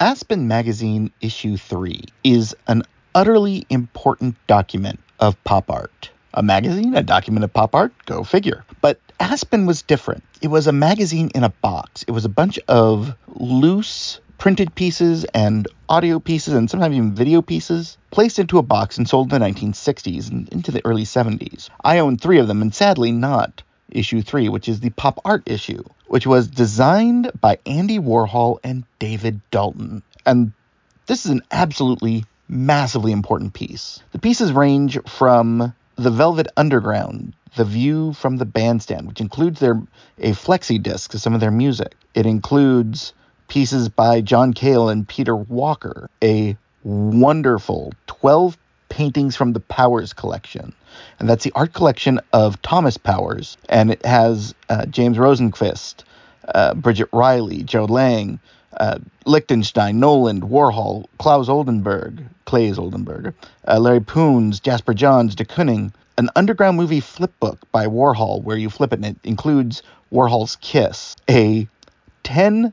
Aspen Magazine Issue 3 is an utterly important document of pop art. A magazine, a document of pop art, go figure. But Aspen was different. It was a magazine in a box. It was a bunch of loose printed pieces and audio pieces and sometimes even video pieces placed into a box and sold in the 1960s and into the early 70s. I own three of them, and sadly not issue three, which is the pop art issue, which was designed by Andy Warhol and David Dalton. And this is an absolutely massively important piece. The pieces range from the Velvet Underground, the view from the bandstand, which includes their a flexi disc of some of their music. It includes pieces by John Cale and Peter Walker, a wonderful 12 paintings from the Powers collection. And that's the art collection of Thomas Powers. And it has uh, James Rosenquist, uh, Bridget Riley, Joe Lang, uh, Lichtenstein, Noland, Warhol, Klaus Oldenburg, Claes Oldenburg, uh, Larry Poons, Jasper Johns, de Kooning, an underground movie flip book by Warhol where you flip it and it includes Warhol's Kiss, a 10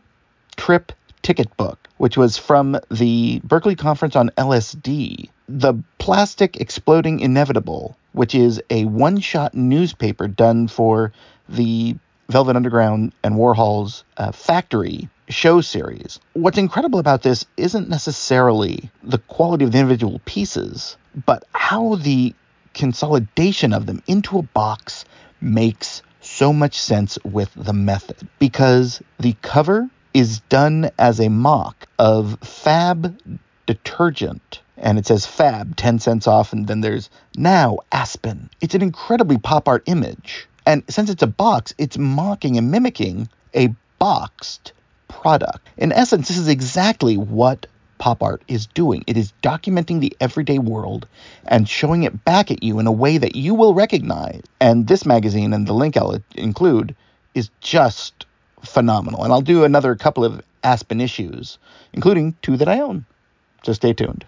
trip ticket book, which was from the Berkeley Conference on LSD, The Plastic Exploding Inevitable, which is a one shot newspaper done for the Velvet Underground and Warhol's uh, Factory show series. What's incredible about this isn't necessarily the quality of the individual pieces, but how the consolidation of them into a box makes so much sense with the method. Because the cover is done as a mock of Fab detergent. And it says Fab, 10 cents off, and then there's now Aspen. It's an incredibly pop art image. And since it's a box, it's mocking and mimicking a boxed product. In essence, this is exactly what pop art is doing. It is documenting the everyday world and showing it back at you in a way that you will recognize. And this magazine and the link I'll include is just phenomenal. And I'll do another couple of Aspen issues, including two that I own. So stay tuned.